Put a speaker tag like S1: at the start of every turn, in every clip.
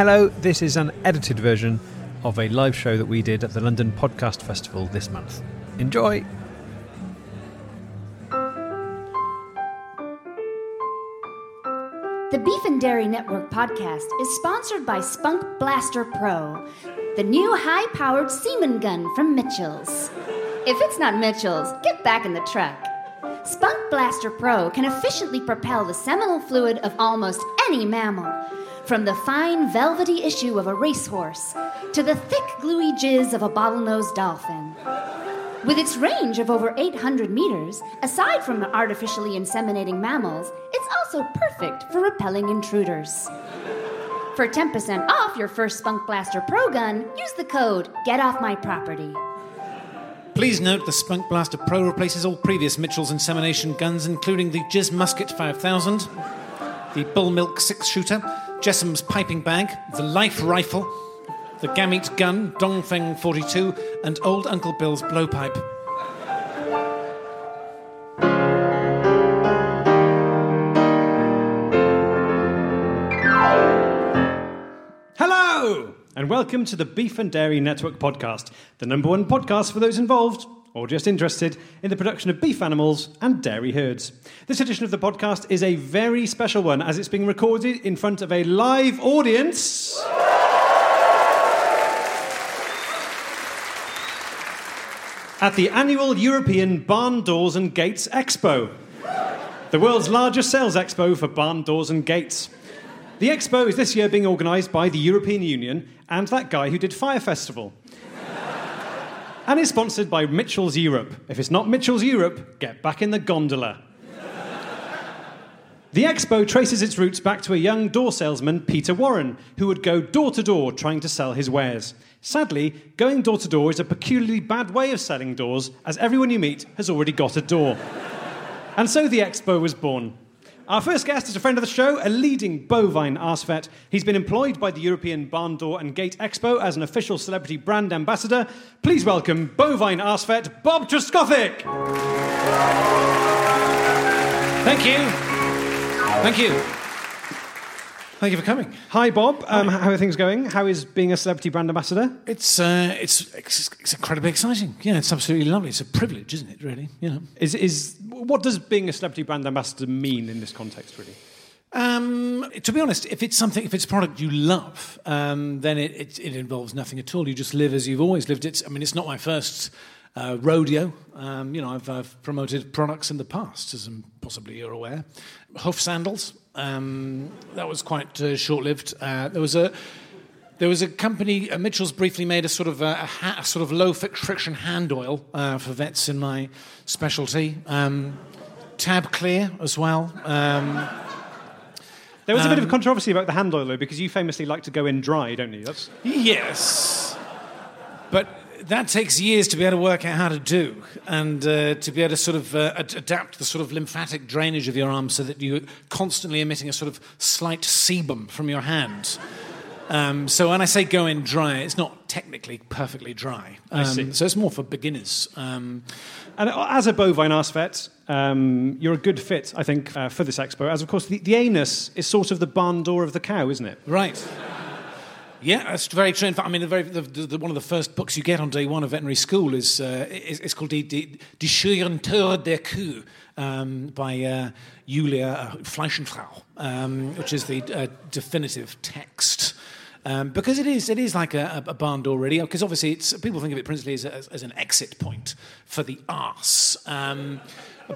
S1: Hello, this is an edited version of a live show that we did at the London Podcast Festival this month. Enjoy!
S2: The Beef and Dairy Network podcast is sponsored by Spunk Blaster Pro, the new high powered semen gun from Mitchell's. If it's not Mitchell's, get back in the truck. Spunk Blaster Pro can efficiently propel the seminal fluid of almost any mammal, from the fine velvety issue of a racehorse to the thick gluey jizz of a bottlenose dolphin. With its range of over 800 meters, aside from artificially inseminating mammals, it's also perfect for repelling intruders. For 10% off your first Spunk Blaster Pro gun, use the code Get Off My Property.
S3: Please note the Spunk Blaster Pro replaces all previous Mitchell's insemination guns, including the Jizz Musket 5000, the Bull Milk six shooter, Jessam's piping bag, the Life rifle, the Gamete gun, Dongfeng 42, and Old Uncle Bill's blowpipe.
S1: Hello, and welcome to the Beef and Dairy Network podcast, the number one podcast for those involved or just interested in the production of beef animals and dairy herds. This edition of the podcast is a very special one as it's being recorded in front of a live audience. At the annual European Barn Doors and Gates Expo, the world's largest sales expo for barn doors and gates. The expo is this year being organised by the European Union and that guy who did Fire Festival. And is sponsored by Mitchell's Europe. If it's not Mitchell's Europe, get back in the gondola. The expo traces its roots back to a young door salesman, Peter Warren, who would go door to door trying to sell his wares. Sadly, going door to door is a peculiarly bad way of selling doors, as everyone you meet has already got a door. and so the expo was born. Our first guest is a friend of the show, a leading bovine arsevet. He's been employed by the European Barn Door and Gate Expo as an official celebrity brand ambassador. Please welcome bovine arsevet Bob Truskothic.
S3: Thank you. Thank you. Thank you for coming.
S1: Hi, Bob. Um, how are things going? How is being a celebrity brand ambassador?
S3: It's, uh, it's, it's, it's incredibly exciting. Yeah, it's absolutely lovely. It's a privilege, isn't it, really? You know.
S1: Is, is, what does being a celebrity brand ambassador mean in this context, really?
S3: Um, to be honest, if it's something, if it's a product you love, um, then it, it, it, involves nothing at all. You just live as you've always lived. It's, I mean, it's not my first uh, rodeo. Um, you know, I've, I've, promoted products in the past, as possibly you're aware. Hoof sandals. Um, that was quite uh, short-lived. Uh, there was a there was a company. Uh, Mitchell's briefly made a sort of a, a, ha- a sort of low friction hand oil uh, for vets in my specialty. Um, Tab Clear as well. Um,
S1: there was a bit of controversy about the hand oil, though, because you famously like to go in dry, don't you?
S3: That's... Yes. But that takes years to be able to work out how to do and uh, to be able to sort of uh, ad- adapt the sort of lymphatic drainage of your arm so that you're constantly emitting a sort of slight sebum from your hand. Um, so when I say go in dry, it's not technically perfectly dry. Um,
S1: I see.
S3: So it's more for beginners. Um,
S1: and as a bovine arse vet, um, you're a good fit, I think, uh, for this expo. As of course, the, the anus is sort of the barn door of the cow, isn't it?
S3: Right. Yeah, that's very true. In fact, I mean, the very, the, the, one of the first books you get on day one of veterinary school is, uh, is, called Die, Die, Die der Kuh um, by uh, Julia uh, Fleischenfrau, um, which is the uh, definitive text. Um, because it is, it is like a, a barn door, really. Because obviously, it's, people think of it principally as, as, as an exit point for the arse. Um,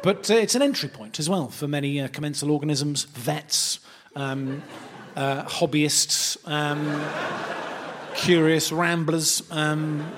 S3: but uh, it's an entry point as well for many uh, commensal organisms, vets. Um, uh, hobbyists, um, curious ramblers. Um,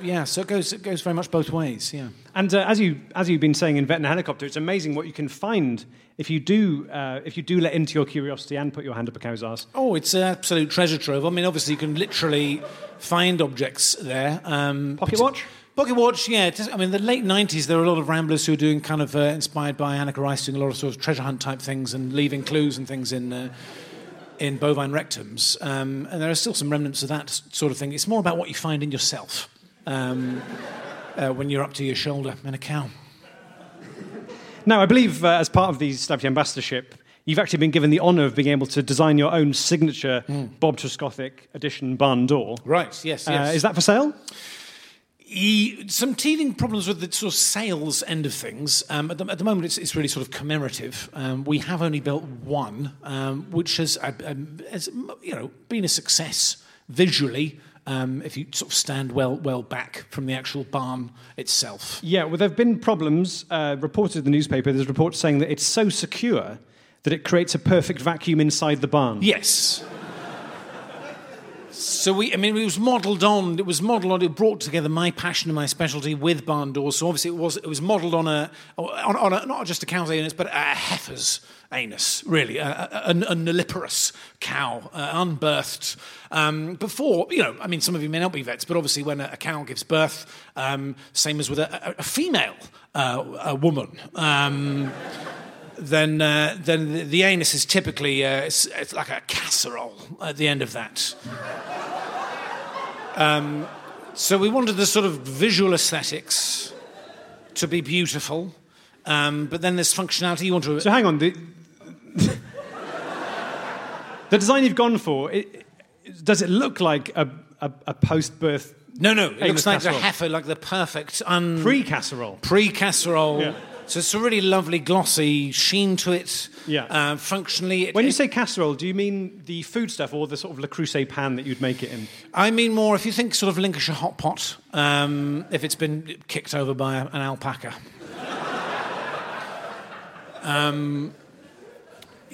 S3: yeah, so it goes, it goes very much both ways, yeah.
S1: And uh, as, you, as you've been saying in Vet and Helicopter, it's amazing what you can find if you do, uh, if you do let into your curiosity and put your hand up a cow's ass.
S3: Oh, it's an absolute treasure trove. I mean, obviously, you can literally find objects there. Um,
S1: Pocket watch?
S3: Pocket watch, yeah. I mean, the late 90s, there were a lot of ramblers who were doing kind of uh, inspired by Anneka Rice, doing a lot of sort of treasure hunt type things and leaving clues and things in. Uh, in bovine rectums, um, and there are still some remnants of that sort of thing. It's more about what you find in yourself um, uh, when you're up to your shoulder in a cow.
S1: Now, I believe uh, as part of the celebrity ambassadorship, you've actually been given the honour of being able to design your own signature
S3: Hmm.
S1: Bob Truscothic edition barn door.
S3: Right, yes,
S1: Uh,
S3: yes.
S1: is that for sale?
S3: E- some teething problems with the sort of sales end of things. Um, at, the, at the moment, it's, it's really sort of commemorative. Um, we have only built one, um, which has, uh, um, has, you know, been a success visually. Um, if you sort of stand well well back from the actual barn itself.
S1: Yeah, well, there have been problems uh, reported in the newspaper. There's reports saying that it's so secure that it creates a perfect vacuum inside the barn.
S3: Yes. So we, I mean, it was modelled on. It was modelled on. It brought together my passion and my specialty with barn doors. So obviously, it was it was modelled on a on, on a, not just a cow's anus, but a heifer's anus, really, a, a, a, nulliparous cow, uh, unbirthed. Um, before, you know, I mean, some of you may not be vets, but obviously, when a, a cow gives birth, um, same as with a, female uh, a woman. Um, then uh, then the, the anus is typically uh, it's, it's like a casserole at the end of that. Um, so we wanted the sort of visual aesthetics to be beautiful, um, but then there's functionality. You want to
S1: So hang on. The, the design you've gone for, it, does it look like a, a, a post-birth
S3: no no it looks like
S1: casserole?
S3: the heifer, like the perfect un
S1: pre-casserole?
S3: pre casserole.
S1: Yeah.
S3: So it's a really lovely glossy sheen to it.
S1: Yeah.
S3: Uh, functionally, it,
S1: When you
S3: it-
S1: say casserole, do you mean the food stuff or the sort of Le Creuset pan that you'd make it in?
S3: I mean more if you think sort of Lincolnshire hot pot, um, if it's been kicked over by an alpaca. um,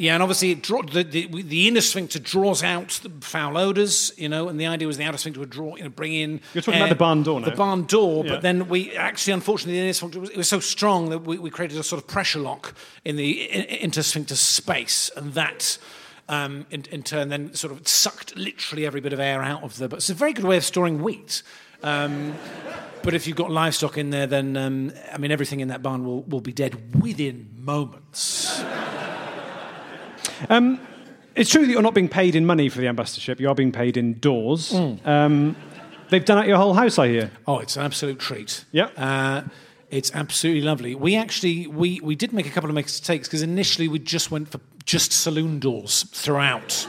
S3: yeah, and obviously it draw, the, the, the inner sphincter draws out the foul odours, you know, and the idea was the outer sphincter would draw, you know, bring in.
S1: You're talking about the barn door
S3: The barn door,
S1: Yeah.
S3: but then we actually, unfortunately, the inner sphincter was, it was so strong that we, we created a sort of pressure lock in the i- intersphincter space, and that. Um, in, in turn, then sort of sucked literally every bit of air out of the. But it's a very good way of storing wheat. Um, but if you've got livestock in there, then um, I mean everything in that barn will, will be dead within moments.
S1: It's true that you're not being paid in money for the ambassadorship. You are being paid in doors.
S3: Mm.
S1: Um, they've done out your whole house, I hear.
S3: Oh, it's an absolute treat.
S1: Yep.
S3: Uh, it's absolutely lovely. We actually we, we did make a couple of mistakes because initially we just went for just saloon doors throughout.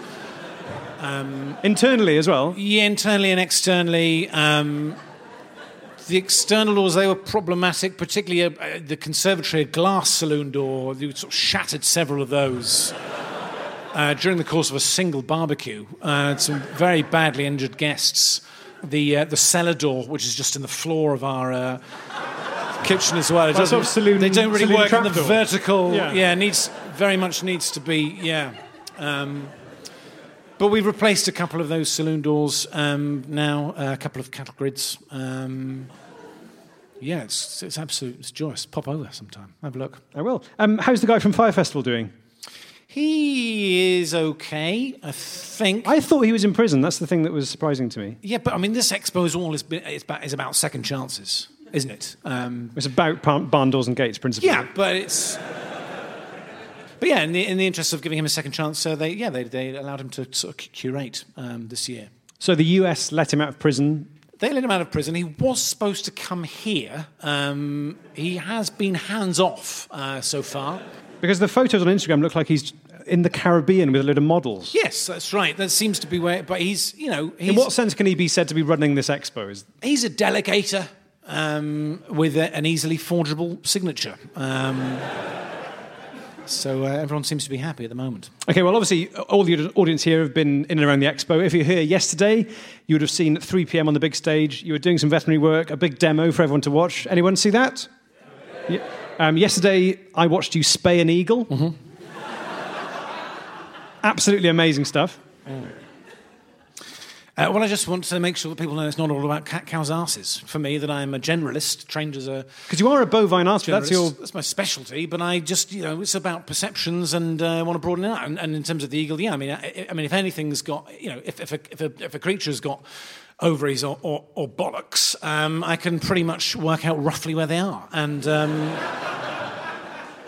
S1: Internally as well.
S3: Yeah, internally and externally. Um, the external doors they were problematic, particularly uh, uh, the conservatory, a glass saloon door. You sort of shattered several of those. Uh, during the course of a single barbecue, uh, some very badly injured guests. The uh, the cellar door, which is just in the floor of our uh, kitchen as well. It
S1: sort
S3: doesn't-
S1: of saloon-
S3: they don't really
S1: saloon
S3: work in the
S1: trapdoor.
S3: vertical.
S1: Yeah.
S3: Yeah. needs very much needs to be yeah. Um, but we've replaced a couple of those saloon doors um, now, uh, a couple of cattle grids. Um, yeah, it's, it's absolute, it's joyous. Pop over sometime, have a look.
S1: I will. Um, how's the guy from Fire Festival doing?
S3: He is okay, I think.
S1: I thought he was in prison. That's the thing that was surprising to me.
S3: yeah, but I mean, this expo is all is, is, about, is about second chances, isn't it? Um,
S1: It's about barn doors and gates, principally.
S3: yeah, but it's. But yeah, in the, in the interest of giving him a second chance, uh, they yeah they, they allowed him to sort of curate um, this year.
S1: So the US let him out of prison.
S3: They let him out of prison. He was supposed to come here. Um, he has been hands off uh, so far.
S1: Because the photos on Instagram look like he's in the Caribbean with a load of models.
S3: Yes, that's right. That seems to be where. But he's, you know, he's,
S1: In what sense can he be said to be running this expo? Is-
S3: he's a delegator um, with a, an easily forgeable signature. Um, so uh, everyone seems to be happy at the moment.
S1: Okay, well, obviously, all the audience here have been in and around the expo. If you're here yesterday, you would have seen at 3 p.m. on the big stage, you were doing some veterinary work, a big demo for everyone to watch. Anyone see that? Yeah. Um, yesterday, I watched you spay an eagle. Absolutely amazing stuff.
S3: Uh, well, I just want to make sure that people know it's not all about cat cows' asses. For me, that I'm a generalist, trained as a
S1: Because you are a bovine archer. That's your.
S3: That's my specialty. But I just, you know, it's about perceptions and uh, want to broaden it out. And, and in terms of the eagle, yeah, I mean, I, I mean, if anything's got, you know, if, if, a, if, a, if a creature's got ovaries or, or, or bollocks, um, I can pretty much work out roughly where they are, and um,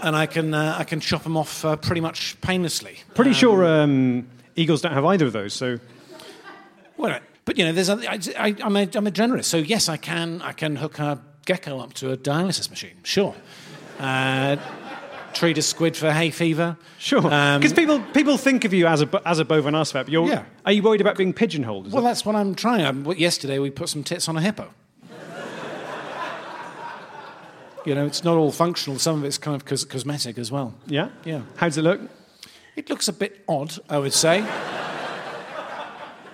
S3: and I can uh, I can chop them off uh, pretty much painlessly.
S1: Pretty sure um, eagles don't have either of those. So
S3: Well, but you know, there's other, I, I, I'm, a, I'm a generalist, so yes, I can I can hook a gecko up to a dialysis machine, sure. Uh, treat a squid for hay fever.
S1: Sure.
S3: Um,
S1: Because people people think of you as a as a bovine arsevet. You're,
S3: Yeah.
S1: Are you worried about being pigeonholed?
S3: well,
S1: it?
S3: that's what I'm trying. Um, what- yesterday we put some tits on a hippo. You know, it's not all functional. Some of it's kind of cos- cosmetic as well.
S1: yeah.
S3: Yeah.
S1: How does it look?
S3: It looks a bit odd, I would say.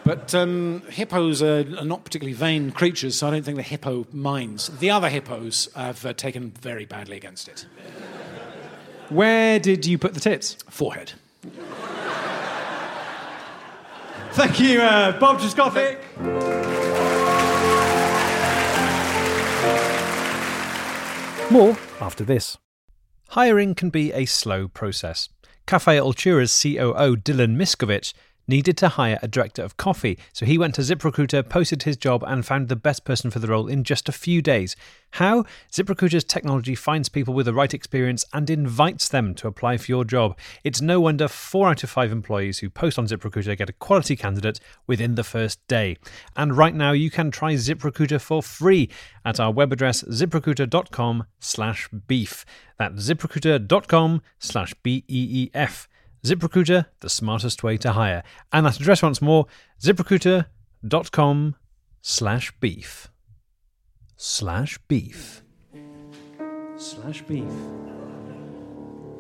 S3: But um, hippos are, are not particularly vain creatures, so I don't think the hippo minds. The other hippos have uh, taken very badly against it.
S1: Where did you put the tits?
S3: Forehead.
S1: Thank you, uh, Bob Jaskothic. More after this. Hiring can be a slow process. Cafe Altura's COO Dylan Miskovich needed to hire a director of coffee, so he went to ZipRecruiter, posted his job, and found the best person for the role in just a few days. How? ZipRecruiter's technology finds people with the right experience and invites them to apply for your job. It's no wonder four out of five employees who post on ZipRecruiter get a quality candidate within the first day. And right now, you can try ZipRecruiter for free at our web address ziprecruiter.com slash beef. That's ziprecruiter.com slash B-E-E-F. ZipRecruiter, the smartest way to hire. And that address once more, ziprecruiter.com slash beef. Slash beef. Slash beef.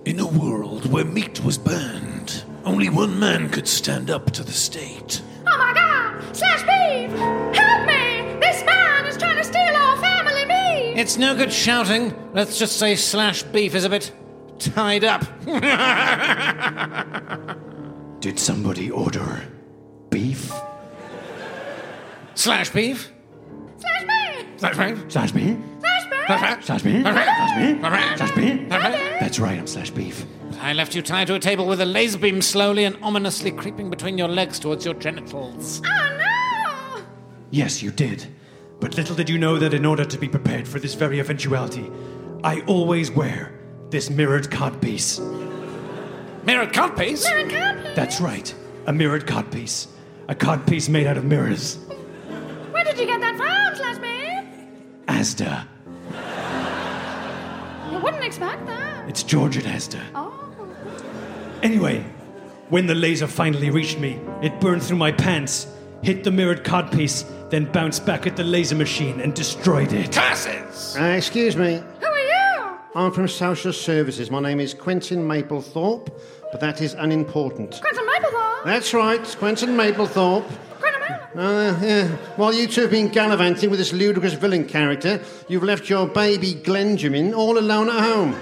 S4: In a world where meat was banned, only one man could stand up to the state.
S5: Oh my god! Slash beef! Help me! This man is trying to steal our family meat!
S3: It's no good shouting. Let's just say slash beef is a bit tied up.
S4: Did somebody order beef?
S3: slash beef?
S5: Slash beef!
S3: Slash beef?
S4: Slash beef?
S5: Slash beef!
S4: Slash beef? Slash beef? Slash beef? That's right, I'm slash beef.
S3: I left you tied to a table with a laser beam slowly and ominously creeping between your legs towards your genitals.
S5: Oh no!
S4: Yes, you did. But little did you know that in order to be prepared for this very eventuality, I always wear this mirrored codpiece.
S3: Mirrored codpiece?
S5: Aaron Copy!
S4: That's right, a mirrored codpiece. A codpiece made out of mirrors.
S5: Where did you get that from, Slash beef?
S4: Asda.
S5: You wouldn't expect that.
S4: It's George at Asda.
S5: Oh.
S4: Anyway, when the laser finally reached me, it burned through my pants, hit the mirrored codpiece, then bounced back at the laser machine and destroyed it.
S3: Curses!
S6: Uh, excuse me.
S5: Who are you?
S6: I'm from Social Services. My name is Quentin Maplethorpe, but that is unimportant.
S5: Quentin Maplethorpe?
S6: That's right, Quentin Maplethorpe.
S5: Quentin Maplethorpe?
S6: Uh, yeah. While you two have been gallivanting with this ludicrous villain character, you've left your baby Glenjamin all alone at home.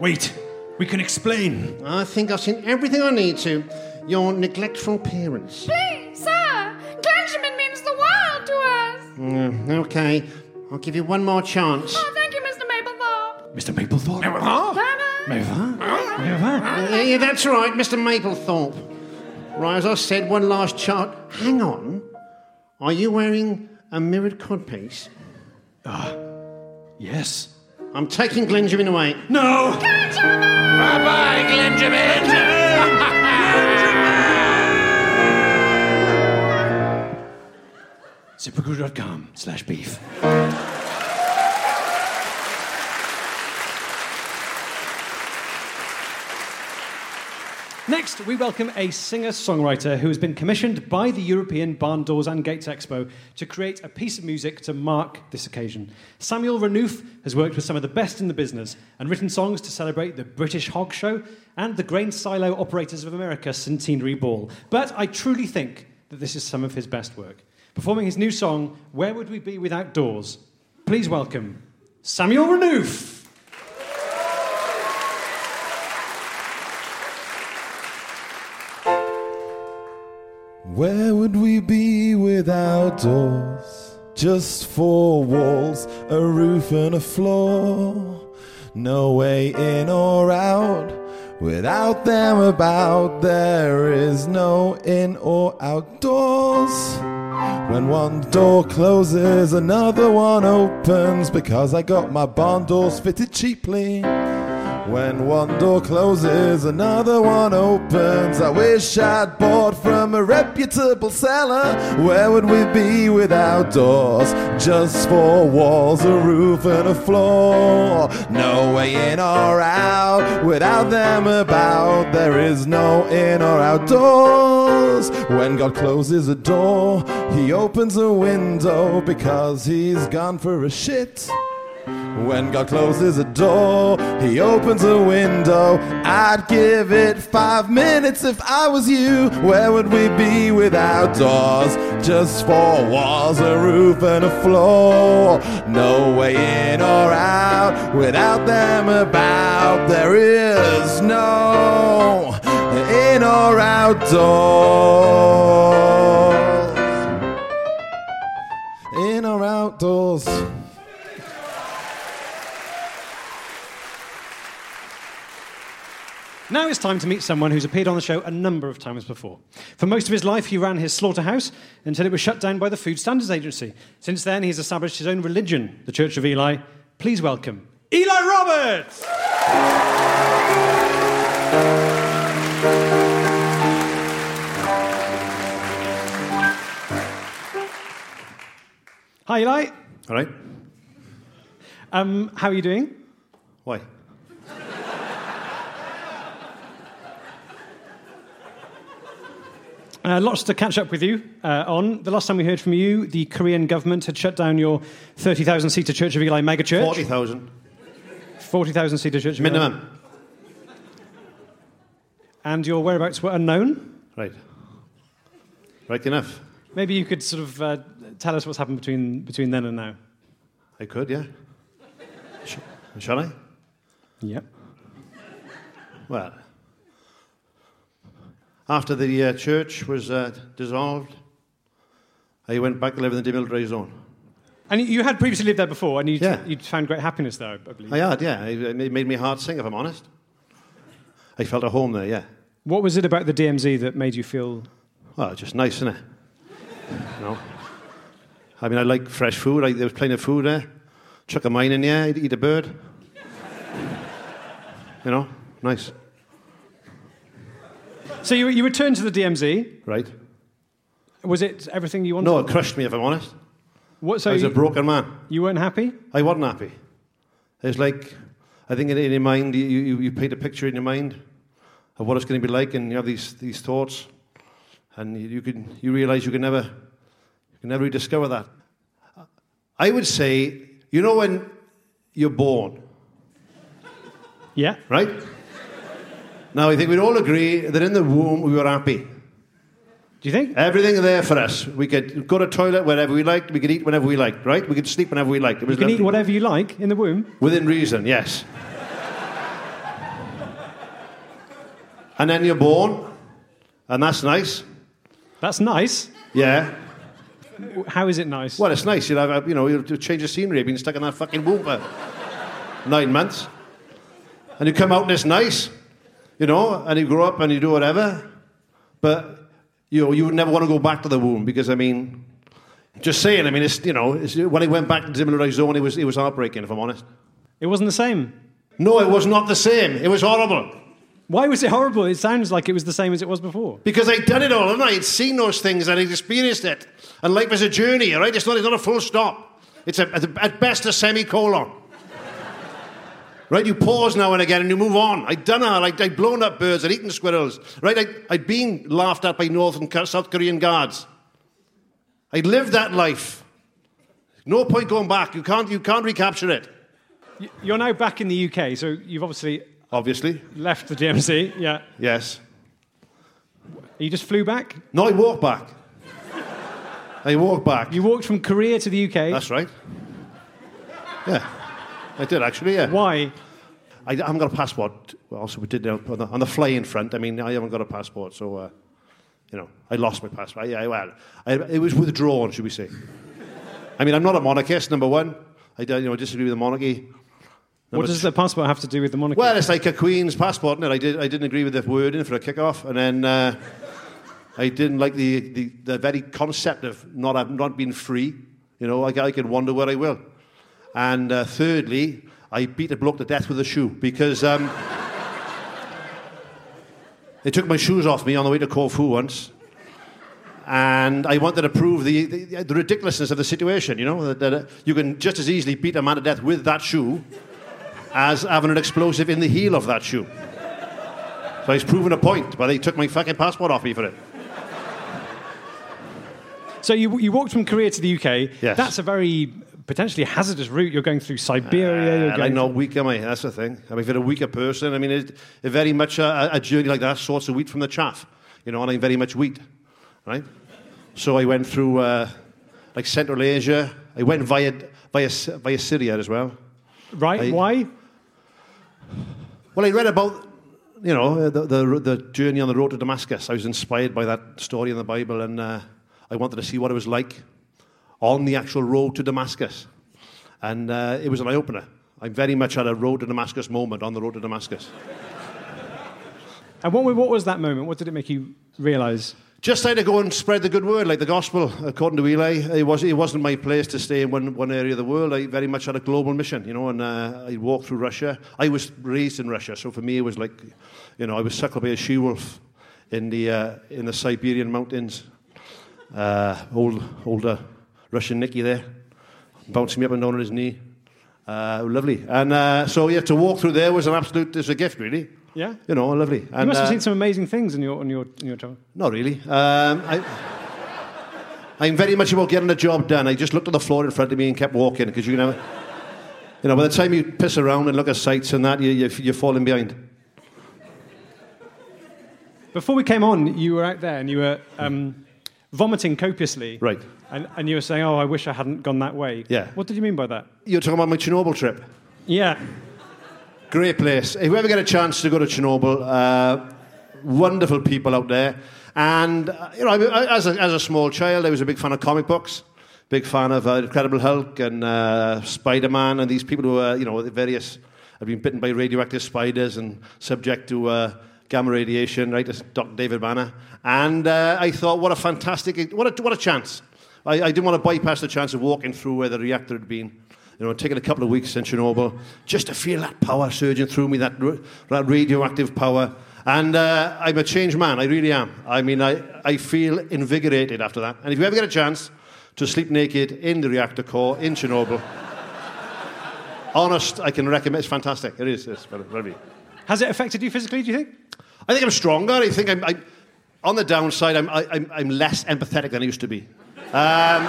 S4: Wait, we can explain.
S6: I think I've seen everything I need to. Your neglectful parents.
S5: Please, sir! Glenjamin means the world to us!
S6: Mm, okay, I'll give you one more chance.
S5: Oh, Mr. Maplethorpe? Bye-bye.
S6: Yeah, yeah, that's right, Mr. Maplethorpe. Right, as I said, one last chart. Hang on. Are you wearing a mirrored codpiece?
S4: Ah, yes.
S6: I'm taking Glenjamin away.
S4: No!
S3: Bye bye, Glenjamin!
S4: ZipRecruiter.com slash beef.
S1: Next, we welcome a singer songwriter who has been commissioned by the European Barn Doors and Gates Expo to create a piece of music to mark this occasion. Samuel Renouf has worked with some of the best in the business and written songs to celebrate the British Hog Show and the Grain Silo Operators of America Centenary Ball. But I truly think that this is some of his best work. Performing his new song, Where Would We Be Without Doors? Please welcome Samuel Renouf.
S7: Where would we be without doors? Just four walls, a roof and a floor. No way in or out. Without them about, there is no in or outdoors. When one door closes, another one opens because I got my barn doors fitted cheaply. When one door closes, another one opens. I wish I'd bought from a reputable seller. Where would we be without doors? Just four walls, a roof, and a floor. No way in or out without them about. There is no in or out doors. When God closes a door, He opens a window because He's gone for a shit. When God closes a door, He opens a window. I'd give it five minutes if I was you. Where would we be without doors? Just four walls, a roof, and a floor. No way in or out without them about. There is no in or out outdoors. In or outdoors.
S1: Now it's time to meet someone who's appeared on the show a number of times before. For most of his life, he ran his slaughterhouse until it was shut down by the Food Standards Agency. Since then, he's established his own religion, the Church of Eli. Please welcome Eli Roberts! Hi, Eli.
S6: All right.
S1: Um, how are you doing?
S6: Why?
S1: Uh, lots to catch up with you uh, on. The last time we heard from you, the Korean government had shut down your 30,000 seater Church of Eli megachurch.
S6: 40,000
S1: 40,000 seater Church of Eli.
S6: minimum.
S1: And your whereabouts were unknown.
S6: Right. Right enough.
S1: Maybe you could sort of uh, tell us what's happened between, between then and now.
S6: I could, yeah. Sh- shall I?
S1: Yep.
S6: Well, after the uh, church was uh, dissolved, I went back to live in the demilitarized zone.
S1: And you had previously lived there before, and you'd,
S6: Yeah.
S1: you'd found great happiness there, I believe.
S6: I had, yeah. It made me heart sing, if I'm honest. I felt at home there, yeah.
S1: What was it about the DMZ that made you feel.
S6: Well, just nice, isn't it? you know? I mean, I like fresh food. I, there was plenty of food there. Chuck a mine in there, I'd eat a bird. you know, nice.
S1: So you, you returned to the DMZ.
S6: Right?
S1: Was it everything you wanted?
S6: No, it crushed me, if I'm honest.
S1: What, so
S6: I was a broken man.
S1: you weren't happy?
S6: I wasn't happy. It was like, I think in, in your mind, you, you, you paint a picture in your mind of what it's going to be like, and you have these, these thoughts, and you, you, can, you realize you can never, you can never rediscover that. I would say, you know, when you're born,
S1: Yeah.
S6: right? Now, I think we'd all agree that in the womb we were happy.
S1: Do you think?
S6: Everything there for us. We could go to toilet whenever we liked. We could eat whenever we liked, right? We could sleep whenever we liked. It was
S1: You can eat whatever you like in the womb.
S6: Within reason, yes. and then you're born, and that's nice.
S1: That's nice.
S6: Yeah.
S1: How is it nice?
S6: Well, it's nice. You'll have, you know, you'll change the scenery. You've been stuck in that fucking womb for nine months. And you come out and it's nice, you know, and you grow up and you do whatever. But, you know, you would never want to go back to the womb because, I mean, just saying, I mean, it's, you know, it's, when he went back to demilitarized zone, it was, it was heartbreaking, if I'm honest.
S1: It wasn't the same.
S6: No, it was not the same. It was horrible.
S1: Why was it horrible? It sounds like it was the same as it was before.
S6: Because I'd done it all, and I'd seen those things and I'd experienced it. And life is a journey, all right? It's not, it's not a full stop. It's a, at best a semicolon. Right? You pause now and again and you move on. I'd done it. I'd, I'd blown up birds. I'd eaten squirrels. Right? I'd, I'd been laughed at by North and South Korean guards. I'd lived that life. No point going back. You can't, you can't recapture it,
S1: You're now back in the UK, so you've obviously
S6: obviously.
S1: left the DMZ. Yeah.
S6: Yes.
S1: You just flew back?
S6: No, I walked back. I walked back.
S1: You walked from Korea to the UK.
S6: That's right. Yeah, I did actually. Yeah,
S1: Why?
S6: I haven't got a passport. Well, also, we did on the, on the flying front. I mean, I haven't got a passport, so uh, you know, I lost my passport. Yeah, well, I, it was withdrawn, should we say? I mean, I'm not a monarchist. Number one, I don't, you know disagree with the monarchy.
S1: What does the passport have to do with the monarchy?
S6: well, it's like a queen's passport, isn't it? I, did, I didn't agree with the wording for a kick-off, and then uh, I didn't like the, the, the very concept of not, not being free. You know, I, I can wander where I will. And uh, thirdly, I beat a bloke to death with a shoe because um, they took my shoes off me on the way to Corfu once. And I wanted to prove the, the, the ridiculousness of the situation, you know, that, that uh, you can just as easily beat a man to death with that shoe as having an explosive in the heel of that shoe. So he's proven a point, but they took my fucking passport off me for it.
S1: So you, you walked from Korea to the UK.
S6: Yes.
S1: That's a very potentially hazardous route. You're going through Siberia. you're going
S6: I'm not weak, am I? That's the thing. I mean, if you're a weaker person, I mean, it, it very much a, a journey like that sorts of wheat from the chaff, you know, and I'm very much wheat, right? So I went through uh, like Central Asia. I went via, via, via Syria as well.
S1: right.
S6: I-
S1: Why?
S6: Well, I read about, you know, the, the, the journey on the road to Damascus. I was inspired by that story in the Bible, and uh, I wanted to see what it was like on the actual road to Damascus. And uh, it was an eye opener. I'm very much at a road to Damascus moment on the road to Damascus.
S1: And what, what was that moment? What did it make you realise?
S6: Just had to go and spread the good word, like the gospel, according to Eli. It, was, it wasn't my place to stay in one, one area of the world. I very much had a global mission, you know, and uh, I walked through Russia. I was raised in Russia, so for me it was like, you know, I was suckled by a she-wolf in the, uh, in the Siberian mountains. Uh, old, older Russian Nicky there, bouncing me up and down on his knee. Uh, lovely. And uh, so, yeah, to walk through there was an absolute, it's a gift, really.
S1: Yeah.
S6: You know, lovely.
S1: You must have
S6: uh,
S1: seen some amazing things in your on your in your travel.
S6: not really. Um, I, I'm very much about getting the job done. I just looked at the floor in front of me and kept walking because you know, you know, by the time you piss around and look at sights and that, you, you, you're falling behind.
S1: Before we came on, you were out there and you were um, vomiting copiously.
S6: Right.
S1: And, and you were saying, "Oh, I wish I hadn't gone that way."
S6: Yeah.
S1: What did you mean by that?
S6: You're talking about my Chernobyl trip.
S1: Yeah.
S6: Great place. If you ever get a chance to go to Chernobyl, uh, wonderful people out there. And, uh, you know, I, as, a, as a small child, I was a big fan of comic books, big fan of uh, Incredible Hulk and uh, Spider Man and these people who are, you know, various, have been bitten by radioactive spiders and subject to uh, gamma radiation, right? Dr. David Banner. And uh, I thought, what a fantastic, what a, what a chance. I, I didn't want to bypass the chance of walking through where the reactor had been you know, taking a couple of weeks in Chernobyl just to feel that power surging through me, that, that radioactive power. And uh, I'm a changed man, I really am. I mean, I, I feel invigorated after that. And if you ever get a chance to sleep naked in the reactor core in Chernobyl, honest, I can recommend It's fantastic. It is. It's very.
S1: Has it affected you physically? Do you think?
S6: I think I'm stronger. I think I'm, I'm on the downside, I'm, I, I'm, I'm less empathetic than I used to be. Um,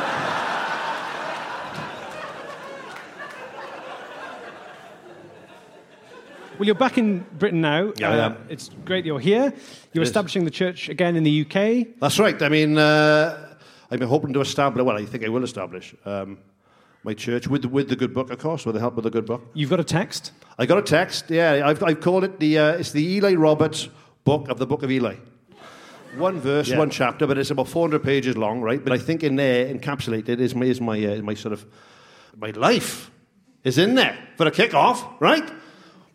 S1: Well, you're back in Britain now. Uh,
S6: Yeah, am.
S1: It's great you're here. You're
S6: is.
S1: establishing the church again in the UK.
S6: That's right. I mean, uh, I'm hoping to establish, well, I think I will establish um, my church with, with the good book, of course, with the help of the good book.
S1: You've got a text.
S6: I got a text, yeah, I've, I've called it the, uh, it's the Eli Roberts book of the book of Eli. One verse,
S1: Yeah.
S6: one chapter, but it's about 400 pages long, right? But I think in there, encapsulated, is my, is my, uh, my sort of, my life is in there for a kick-off, right?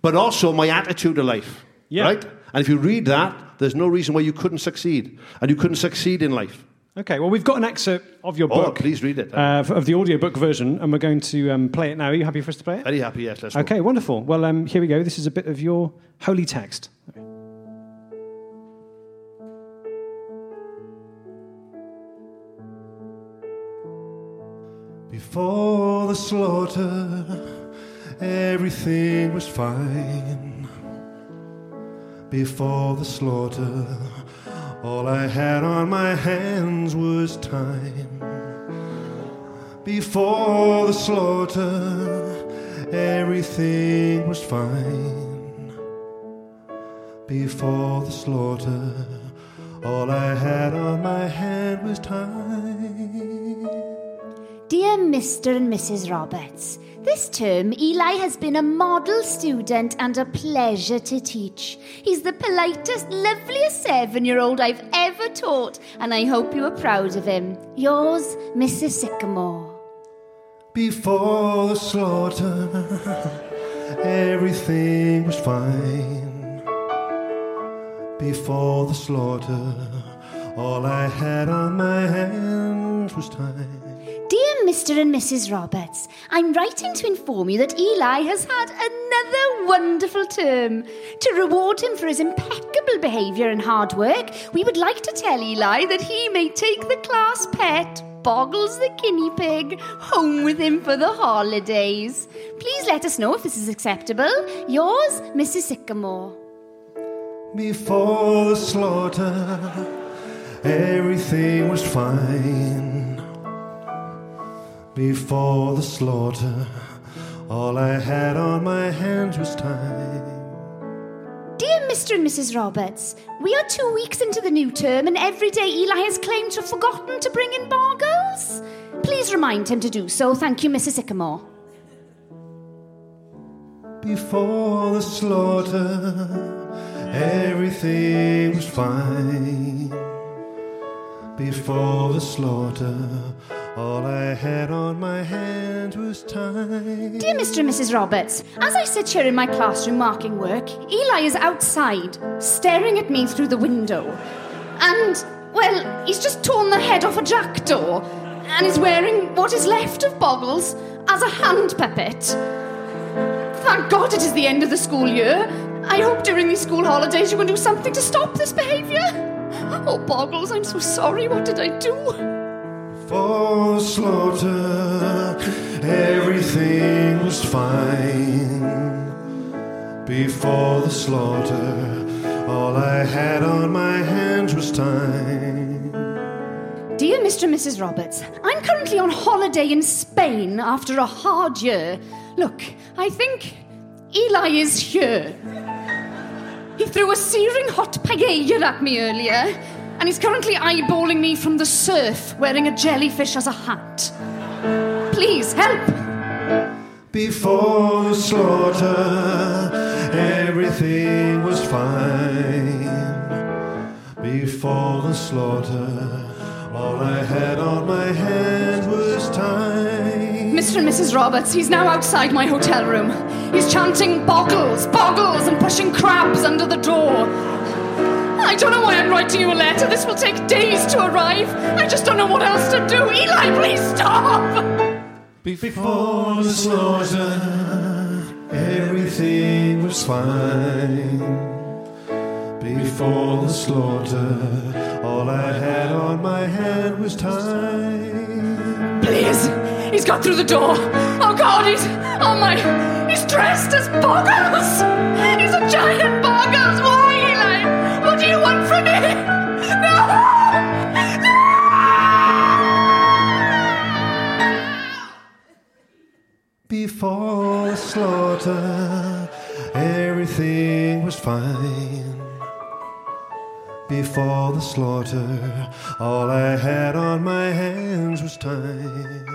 S6: But also my attitude to life,
S1: Yeah.
S6: right? And if you read that, there's no reason why you couldn't succeed. And you couldn't succeed in life.
S1: Okay, well, we've got an excerpt of your
S6: Oh,
S1: book.
S6: please read it.
S1: Uh, of the audiobook version, and we're going to um, play it now. Are you happy for us to play it?
S6: Very happy, yes.
S1: Okay, wonderful. Well, um, here we go. This is a bit of your holy text.
S8: Before the slaughter, everything was fine. Before the slaughter, all I had on my hands was time. Before the slaughter, everything was fine. Before the slaughter, all I had on my hand was time.
S2: Dear Mr. and Mrs. Roberts, this term Eli has been a model student and a pleasure to teach. He's the politest, loveliest seven year old I've ever taught, and I hope you are proud of him. Yours, Mrs. Sycamore.
S8: Before the slaughter, everything was fine. Before the slaughter, all I had on my hands was time.
S2: Dear Mr. and Mrs. Roberts, I'm writing to inform you that Eli has had another wonderful term. To reward him for his impeccable behaviour and hard work, we would like to tell Eli that he may take the class pet, Boggles the guinea pig, home with him for the holidays. Please let us know if this is acceptable. Yours, Mrs. Sycamore.
S6: Before the slaughter, everything was fine. Before the slaughter, all I had on my hands was time.
S2: Dear Mr. and Mrs. Roberts, we are two weeks into the new term, and every day Eli has claimed to have forgotten to bring in Boggles. Please remind him to do so. Thank you, Mrs. Sycamore.
S6: Before the slaughter, everything was fine. Before the slaughter, all I had on my hands was time.
S2: Dear Mr. and Mrs. Roberts, as I sit here in my classroom marking work, Eli is outside, staring at me through the window. And, well, he's just torn the head off a jackdaw and is wearing what is left of Boggles as a hand puppet. Thank God it is the end of the school year. I hope during these school holidays you can do something to stop this behaviour. Oh, Boggles, I'm so sorry. What did I do?
S6: For slaughter, everything was fine. Before the slaughter, all I had on my hands was time.
S2: Dear Mr. and Mrs. Roberts, I'm currently on holiday in Spain after a hard year. Look, I think Eli is here. He threw a searing hot paella at me earlier, and he's currently eyeballing me from the surf wearing a jellyfish as a hat. Please help!
S6: Before the slaughter, everything was fine. Before the slaughter, all I had on my hands was time.
S2: Mr. and Mrs. Roberts, he's now outside my hotel room. He's chanting boggles, boggles, and pushing crabs under the door. I don't know why I'm writing you a letter. This will take days to arrive. I just don't know what else to do. Eli, please stop!
S6: Before the slaughter, everything was fine. Before the slaughter, all I had on my hand was time.
S2: Please, he's got through the door. Oh God, he's oh my, he's dressed as Boggles. He's a giant Boggles.
S6: Before the slaughter, everything was fine. Before the slaughter, all I had on my hands was time.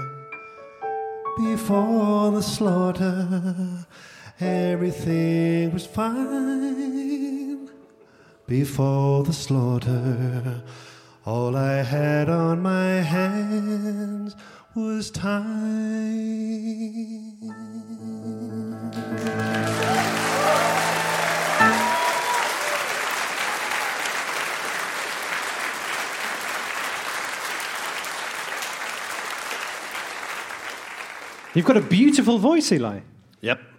S6: Before the slaughter, everything was fine. Before the slaughter, all I had on my hands was time.
S1: You've got a beautiful voice, Eli.
S9: Yep.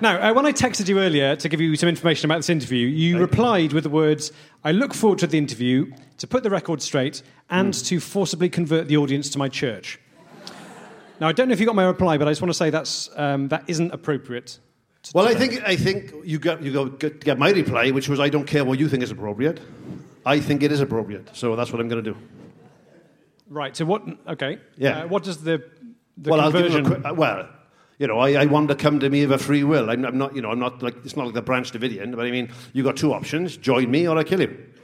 S1: Now, uh, when I texted you earlier to give you some information about this interview, you replied with the words, I look forward to the interview, to put the record straight, and to forcibly convert the audience to my church. Now, I don't know if you got my reply, but I just want to say that's, um, that isn't appropriate. to-
S9: Well, I think I think you got you got my reply, which was I don't care what you think is appropriate. I think it is appropriate, so that's what I'm going to do.
S1: Right, so what, okay.
S9: Yeah.
S1: Uh, what does the, the
S9: well, I'll give
S1: conversion...
S9: a quick, uh, well, you know, I, I want to come to me of a free will. I'm, I'm not, you know, I'm not like it's not like the Branch Davidian, but I mean, you've got two options: join me or I kill him.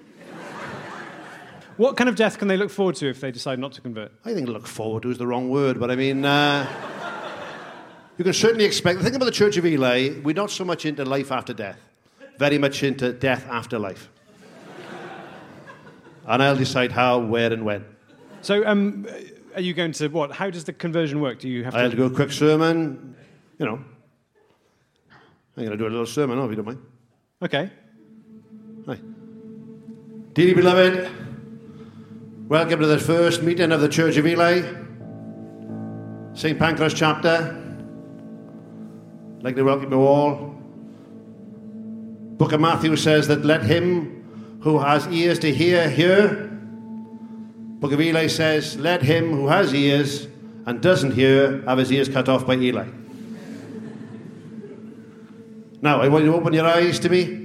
S1: What kind of death can they look forward to if they decide not to convert?
S9: I think look forward to is the wrong word, but I mean, uh, you can certainly expect. The thing about the Church of Eli, we're not so much into life after death, very much into death after life. And I'll decide how, where, and when.
S1: So, um, are you going to what? How does the conversion work? Do you have to?
S9: I'll do a quick sermon, you know. I'm going to do a little sermon, oh, if you don't mind.
S1: Okay.
S9: Hi. Dearly beloved,
S6: Welcome to the first meeting of the Church of Eli, St. Pancras chapter. I'd like to welcome you all. Book of Matthew says that let him who has ears to hear hear. Book of Eli says, let him who has ears and doesn't hear have his ears cut off by Eli. Now, I want you to open your eyes to me.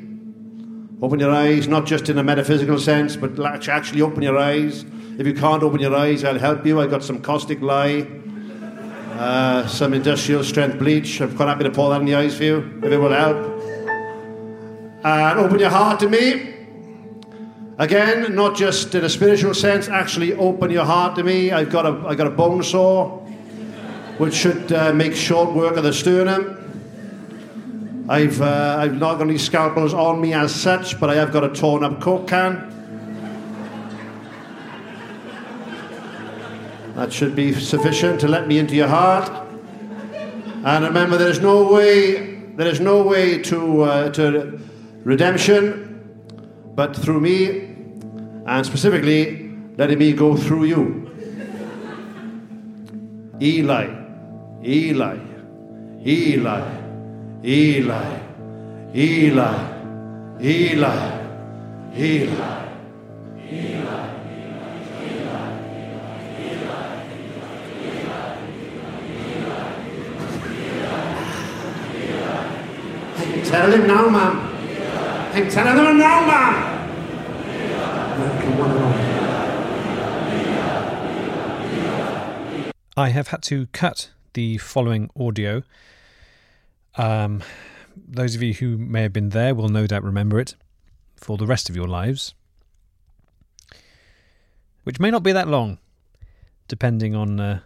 S6: Open your eyes, not just in a metaphysical sense, but actually open your eyes. If you can't open your eyes, I'll help you. I've got some caustic lye, uh, some industrial strength bleach. I'm quite happy to pour that in the eyes for you, if it will help. And open your heart to me. Again, not just in a spiritual sense, actually open your heart to me. I've got a, I've got a bone saw, which should uh, make short work of the sternum. I've, uh, I've not got any scalpels on me as such, but I have got a torn up Coke can. That should be sufficient to let me into your heart. And remember, there's no way, there is no way to, uh, to redemption but through me, and specifically letting me go through you. Eli, Eli, Eli, Eli, Eli, Eli, Eli. Eli. Tell him now, ma'am. Telling him now, ma'am.
S1: I have had to cut the following audio. Um, those of you who may have been there will no doubt remember it for the rest of your lives, which may not be that long, depending on uh,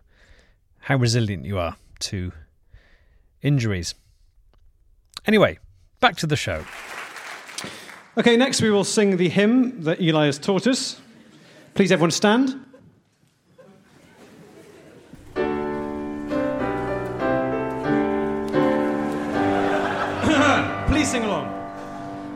S1: how resilient you are to injuries. Anyway, back to the show. Okay, next we will sing the hymn that Eli has taught us. Please, everyone, stand. Please sing along.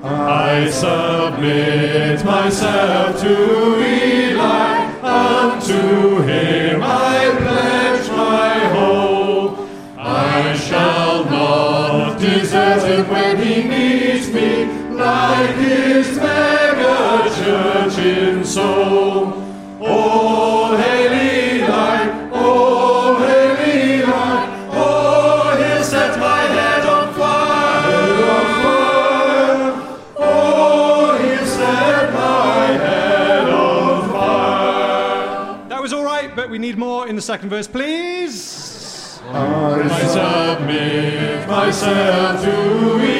S8: I submit myself to Eli, unto him I pledge my whole. I shall not desert him when he needs me, like his mega church in soul. Oh, hail Eli, oh, hail Eli, oh, he'll set my head on fire. Oh, he'll set my head on fire.
S1: That was all right, but we need more in the second verse, please.
S8: I submit myself to Eli,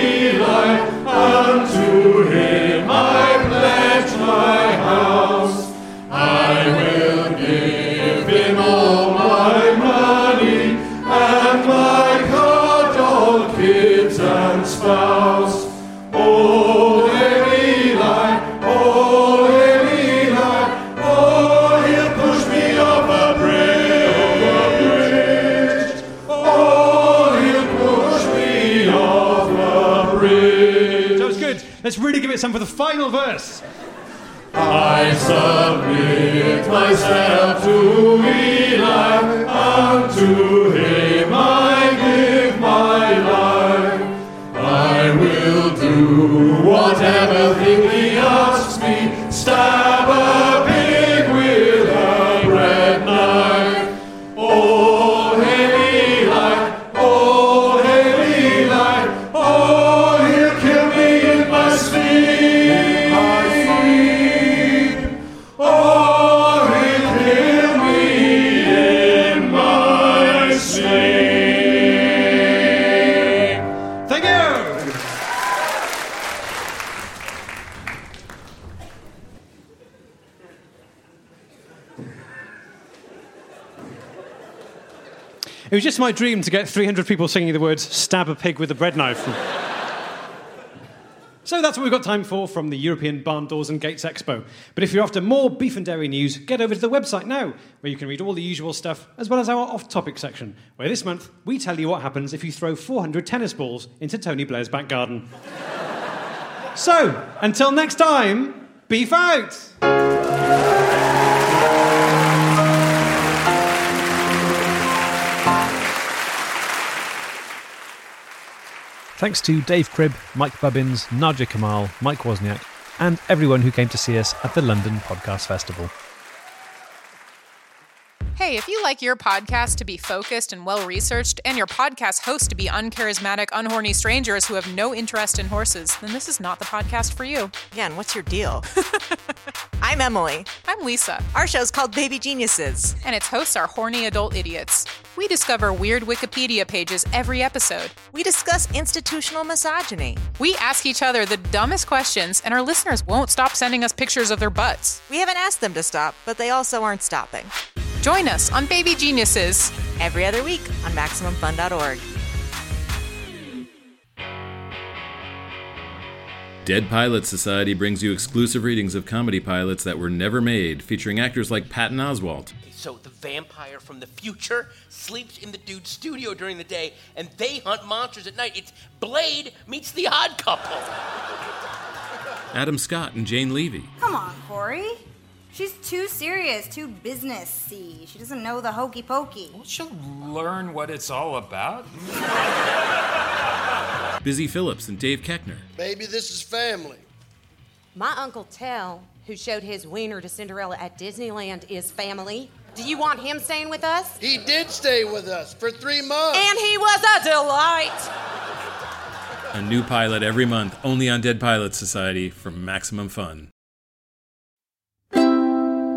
S1: it some for the final verse.
S8: I submit myself
S1: It was just my dream to get 300 people singing the words stab a pig with a bread knife. so that's what we've got time for from the European Barn Doors and Gates Expo. But if you're after more beef and dairy news, get over to the website now, where you can read all the usual stuff, as well as our off topic section, where this month we tell you what happens if you throw 400 tennis balls into Tony Blair's back garden. so, until next time, beef out! Thanks to Dave Cribb, Mike Bubbins, Nadia Kamil, Mike Wozniak, and everyone who came to see us at the London Podcast Festival.
S10: Hey, if you like your podcast to be focused and well researched, and your podcast host to be uncharismatic, unhorny strangers who have no interest in horses, then this is not the podcast for you.
S11: Yeah, and what's your deal? I'm Emily.
S10: I'm Lisa,
S11: Our show is called Baby Geniuses.
S10: and its hosts are horny adult idiots. We discover weird Wikipedia pages every episode.
S11: We discuss institutional misogyny.
S10: We ask each other the dumbest questions, and our listeners won't stop sending us pictures of their butts.
S11: We haven't asked them to stop, but they also aren't stopping.
S10: Join us on Baby Geniuses.
S11: Every other week on MaximumFun.org.
S12: Dead Pilot Society brings you exclusive readings of comedy pilots that were never made, featuring actors like Patton Oswalt,
S13: So the vampire from the future sleeps in the dude's studio during the day, and they hunt monsters at night. It's Blade meets the Odd Couple.
S12: Adam Scott, and Jane Levy.
S14: Come on, Corey. She's too serious, too businessy. She doesn't know the hokey pokey.
S15: She'll learn what it's all about.
S12: Busy Phillips and Dave Koechner.
S16: Baby, this is family.
S17: My Uncle Tell, who showed his wiener to Cinderella at Disneyland, is family. Do you want him staying with us?
S16: He did stay with us for three months.
S17: And he was a delight.
S12: A new pilot every month, only on Dead Pilot Society for Maximum Fun.